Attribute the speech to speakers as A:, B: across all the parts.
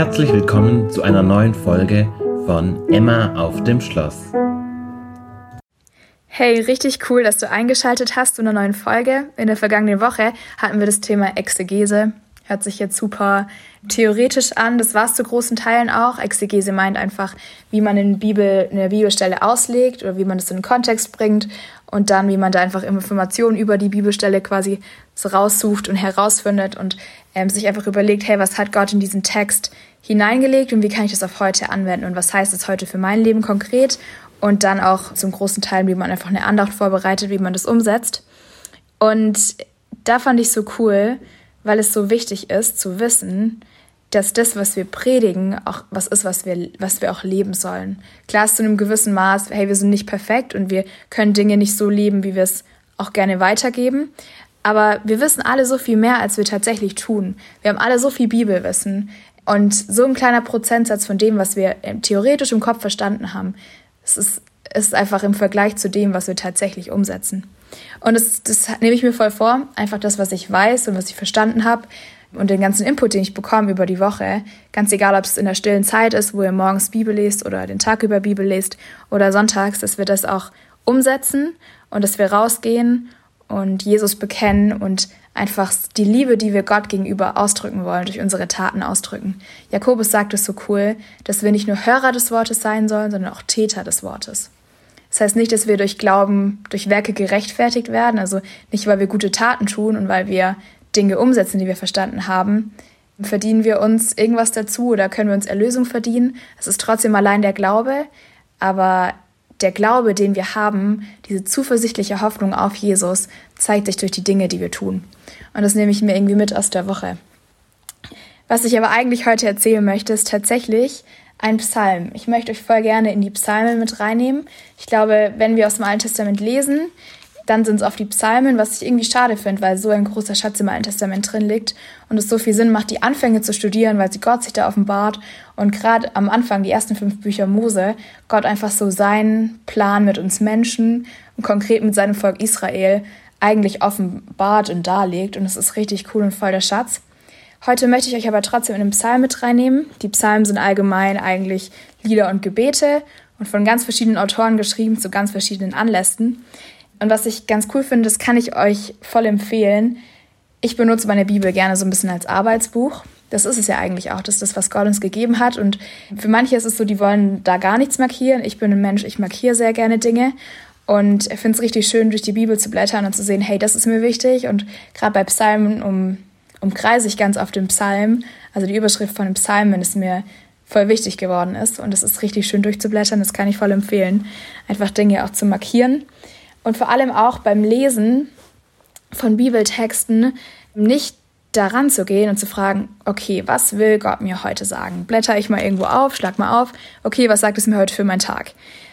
A: Herzlich willkommen zu einer neuen Folge von Emma auf dem Schloss.
B: Hey, richtig cool, dass du eingeschaltet hast zu einer neuen Folge. In der vergangenen Woche hatten wir das Thema Exegese. Hört sich jetzt super theoretisch an. Das war es zu großen Teilen auch. Exegese meint einfach, wie man in, Bibel, in der Bibelstelle auslegt oder wie man das in den Kontext bringt und dann, wie man da einfach Informationen über die Bibelstelle quasi so raussucht und herausfindet und ähm, sich einfach überlegt, hey, was hat Gott in diesen Text hineingelegt und wie kann ich das auf heute anwenden und was heißt das heute für mein Leben konkret und dann auch zum großen Teil, wie man einfach eine Andacht vorbereitet, wie man das umsetzt. Und da fand ich so cool, weil es so wichtig ist zu wissen, dass das, was wir predigen, auch was ist, was wir, was wir auch leben sollen. Klar ist zu einem gewissen Maß, hey, wir sind nicht perfekt und wir können Dinge nicht so leben, wie wir es auch gerne weitergeben. Aber wir wissen alle so viel mehr, als wir tatsächlich tun. Wir haben alle so viel Bibelwissen und so ein kleiner Prozentsatz von dem, was wir theoretisch im Kopf verstanden haben, es ist, ist einfach im Vergleich zu dem, was wir tatsächlich umsetzen. Und das, das nehme ich mir voll vor, einfach das, was ich weiß und was ich verstanden habe und den ganzen Input, den ich bekomme über die Woche, ganz egal, ob es in der stillen Zeit ist, wo ihr morgens Bibel lest oder den Tag über Bibel lest oder sonntags, dass wir das auch umsetzen und dass wir rausgehen und Jesus bekennen und einfach die Liebe, die wir Gott gegenüber ausdrücken wollen, durch unsere Taten ausdrücken. Jakobus sagt es so cool, dass wir nicht nur Hörer des Wortes sein sollen, sondern auch Täter des Wortes. Das heißt nicht, dass wir durch Glauben, durch Werke gerechtfertigt werden, also nicht, weil wir gute Taten tun und weil wir Dinge umsetzen, die wir verstanden haben, verdienen wir uns irgendwas dazu oder können wir uns Erlösung verdienen. Es ist trotzdem allein der Glaube, aber der Glaube, den wir haben, diese zuversichtliche Hoffnung auf Jesus, zeigt sich durch die Dinge, die wir tun. Und das nehme ich mir irgendwie mit aus der Woche. Was ich aber eigentlich heute erzählen möchte, ist tatsächlich ein Psalm. Ich möchte euch voll gerne in die Psalmen mit reinnehmen. Ich glaube, wenn wir aus dem Alten Testament lesen, dann sind es oft die Psalmen, was ich irgendwie schade finde, weil so ein großer Schatz im Alten Testament drin liegt und es so viel Sinn macht, die Anfänge zu studieren, weil sie Gott sich da offenbart und gerade am Anfang, die ersten fünf Bücher Mose, Gott einfach so seinen Plan mit uns Menschen und konkret mit seinem Volk Israel eigentlich offenbart und darlegt und es ist richtig cool und voll der Schatz. Heute möchte ich euch aber trotzdem in den Psalm mit reinnehmen. Die Psalmen sind allgemein eigentlich Lieder und Gebete und von ganz verschiedenen Autoren geschrieben zu ganz verschiedenen Anlässen. Und was ich ganz cool finde, das kann ich euch voll empfehlen. Ich benutze meine Bibel gerne so ein bisschen als Arbeitsbuch. Das ist es ja eigentlich auch. Das ist das, was Gott uns gegeben hat. Und für manche ist es so, die wollen da gar nichts markieren. Ich bin ein Mensch, ich markiere sehr gerne Dinge. Und ich finde es richtig schön, durch die Bibel zu blättern und zu sehen, hey, das ist mir wichtig. Und gerade bei Psalmen um umkreise ich ganz oft den Psalm. Also die Überschrift von dem Psalm, wenn es mir voll wichtig geworden ist. Und es ist richtig schön durchzublättern, das kann ich voll empfehlen. Einfach Dinge auch zu markieren. Und vor allem auch beim Lesen von Bibeltexten nicht daran zu gehen und zu fragen, okay, was will Gott mir heute sagen? Blätter ich mal irgendwo auf, schlag mal auf, okay, was sagt es mir heute für meinen Tag?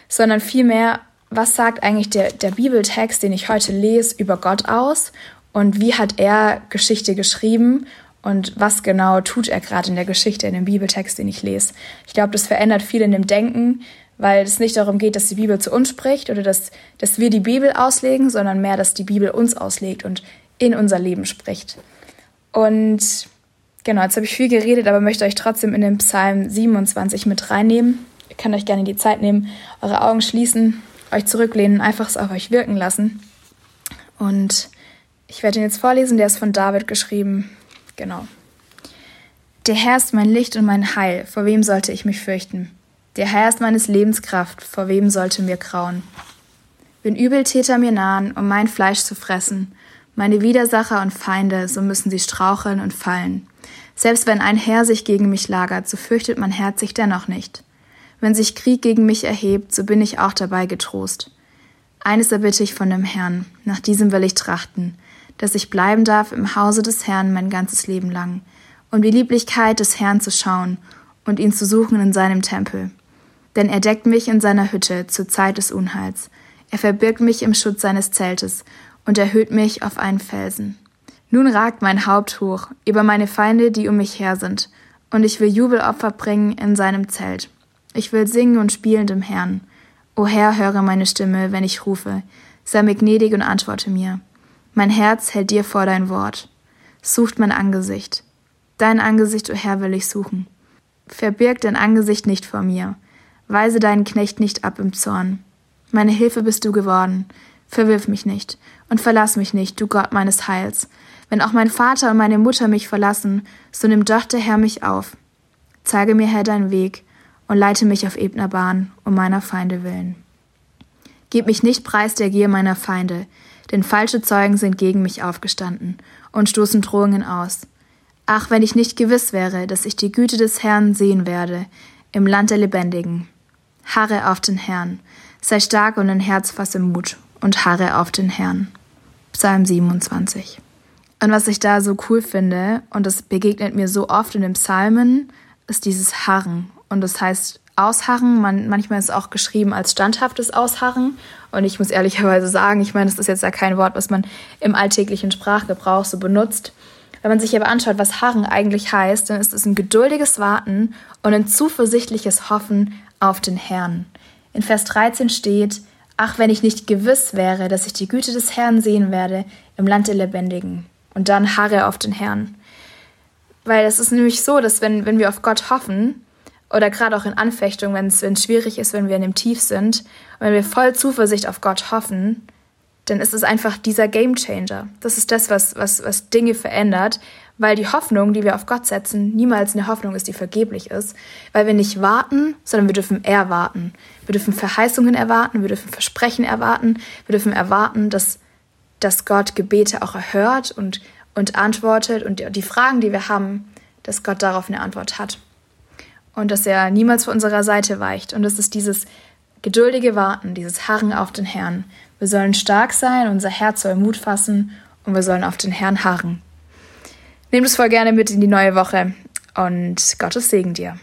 B: Sondern vielmehr, was sagt eigentlich der, der Bibeltext, den ich heute lese, über Gott aus und wie hat er Geschichte geschrieben und was genau tut er gerade in der Geschichte, in dem Bibeltext, den ich lese. Ich glaube, das verändert viel in dem Denken, weil es nicht darum geht, dass die Bibel zu uns spricht oder dass, dass wir die Bibel auslegen, sondern mehr, dass die Bibel uns auslegt und in unser Leben spricht. Und genau, jetzt habe ich viel geredet, aber möchte euch trotzdem in den Psalm 27 mit reinnehmen. Ihr könnt euch gerne die Zeit nehmen, eure Augen schließen, euch zurücklehnen, einfach es auf euch wirken lassen. Und ich werde ihn jetzt vorlesen, der ist von David geschrieben. Genau. Der Herr ist mein Licht und mein Heil, vor wem sollte ich mich fürchten? Der Herr ist meines Lebens Kraft, vor wem sollte mir grauen? Wenn Übeltäter mir nahen, um mein Fleisch zu fressen, meine Widersacher und Feinde, so müssen sie straucheln und fallen. Selbst wenn ein Herr sich gegen mich lagert, so fürchtet mein Herz sich dennoch nicht. Wenn sich Krieg gegen mich erhebt, so bin ich auch dabei getrost. Eines erbitte ich von dem Herrn, nach diesem will ich trachten, dass ich bleiben darf im Hause des Herrn mein ganzes Leben lang, um die Lieblichkeit des Herrn zu schauen und ihn zu suchen in seinem Tempel. Denn er deckt mich in seiner Hütte zur Zeit des Unheils. Er verbirgt mich im Schutz seines Zeltes und erhöht mich auf einen Felsen. Nun ragt mein Haupt hoch über meine Feinde, die um mich her sind, und ich will Jubelopfer bringen in seinem Zelt. Ich will singen und spielen dem Herrn. O Herr, höre meine Stimme, wenn ich rufe. Sei mir gnädig und antworte mir. Mein Herz hält dir vor dein Wort. Sucht mein Angesicht. Dein Angesicht, o oh Herr, will ich suchen. Verbirg dein Angesicht nicht vor mir. Weise deinen Knecht nicht ab im Zorn. Meine Hilfe bist du geworden. Verwirf mich nicht und verlass mich nicht, du Gott meines Heils. Wenn auch mein Vater und meine Mutter mich verlassen, so nimm doch der Herr mich auf. Zeige mir, Herr, deinen Weg und leite mich auf ebner Bahn um meiner Feinde willen. Gib mich nicht preis der Gier meiner Feinde, denn falsche Zeugen sind gegen mich aufgestanden und stoßen Drohungen aus. Ach, wenn ich nicht gewiss wäre, dass ich die Güte des Herrn sehen werde, im Land der Lebendigen. Harre auf den Herrn, sei stark und ein Herz fasse Mut und harre auf den Herrn. Psalm 27. Und was ich da so cool finde, und das begegnet mir so oft in den Psalmen, ist dieses Harren. Und das heißt Ausharren, man, manchmal ist es auch geschrieben als standhaftes Ausharren. Und ich muss ehrlicherweise sagen, ich meine, das ist jetzt ja kein Wort, was man im alltäglichen Sprachgebrauch so benutzt. Wenn man sich aber anschaut, was Harren eigentlich heißt, dann ist es ein geduldiges Warten und ein zuversichtliches Hoffen auf den Herrn. In Vers 13 steht, Ach, wenn ich nicht gewiss wäre, dass ich die Güte des Herrn sehen werde im Land der Lebendigen. Und dann harre auf den Herrn. Weil es ist nämlich so, dass wenn, wenn wir auf Gott hoffen, oder gerade auch in Anfechtungen, wenn es schwierig ist, wenn wir in dem Tief sind, wenn wir voll Zuversicht auf Gott hoffen, dann ist es einfach dieser Game Changer. Das ist das, was, was, was Dinge verändert, weil die Hoffnung, die wir auf Gott setzen, niemals eine Hoffnung ist, die vergeblich ist, weil wir nicht warten, sondern wir dürfen erwarten. Wir dürfen Verheißungen erwarten, wir dürfen Versprechen erwarten, wir dürfen erwarten, dass, dass Gott Gebete auch erhört und, und antwortet und die Fragen, die wir haben, dass Gott darauf eine Antwort hat. Und dass er niemals vor unserer Seite weicht. Und es ist dieses geduldige Warten, dieses Harren auf den Herrn. Wir sollen stark sein, unser Herz soll Mut fassen und wir sollen auf den Herrn harren. Nehmt es voll gerne mit in die neue Woche und Gottes Segen dir.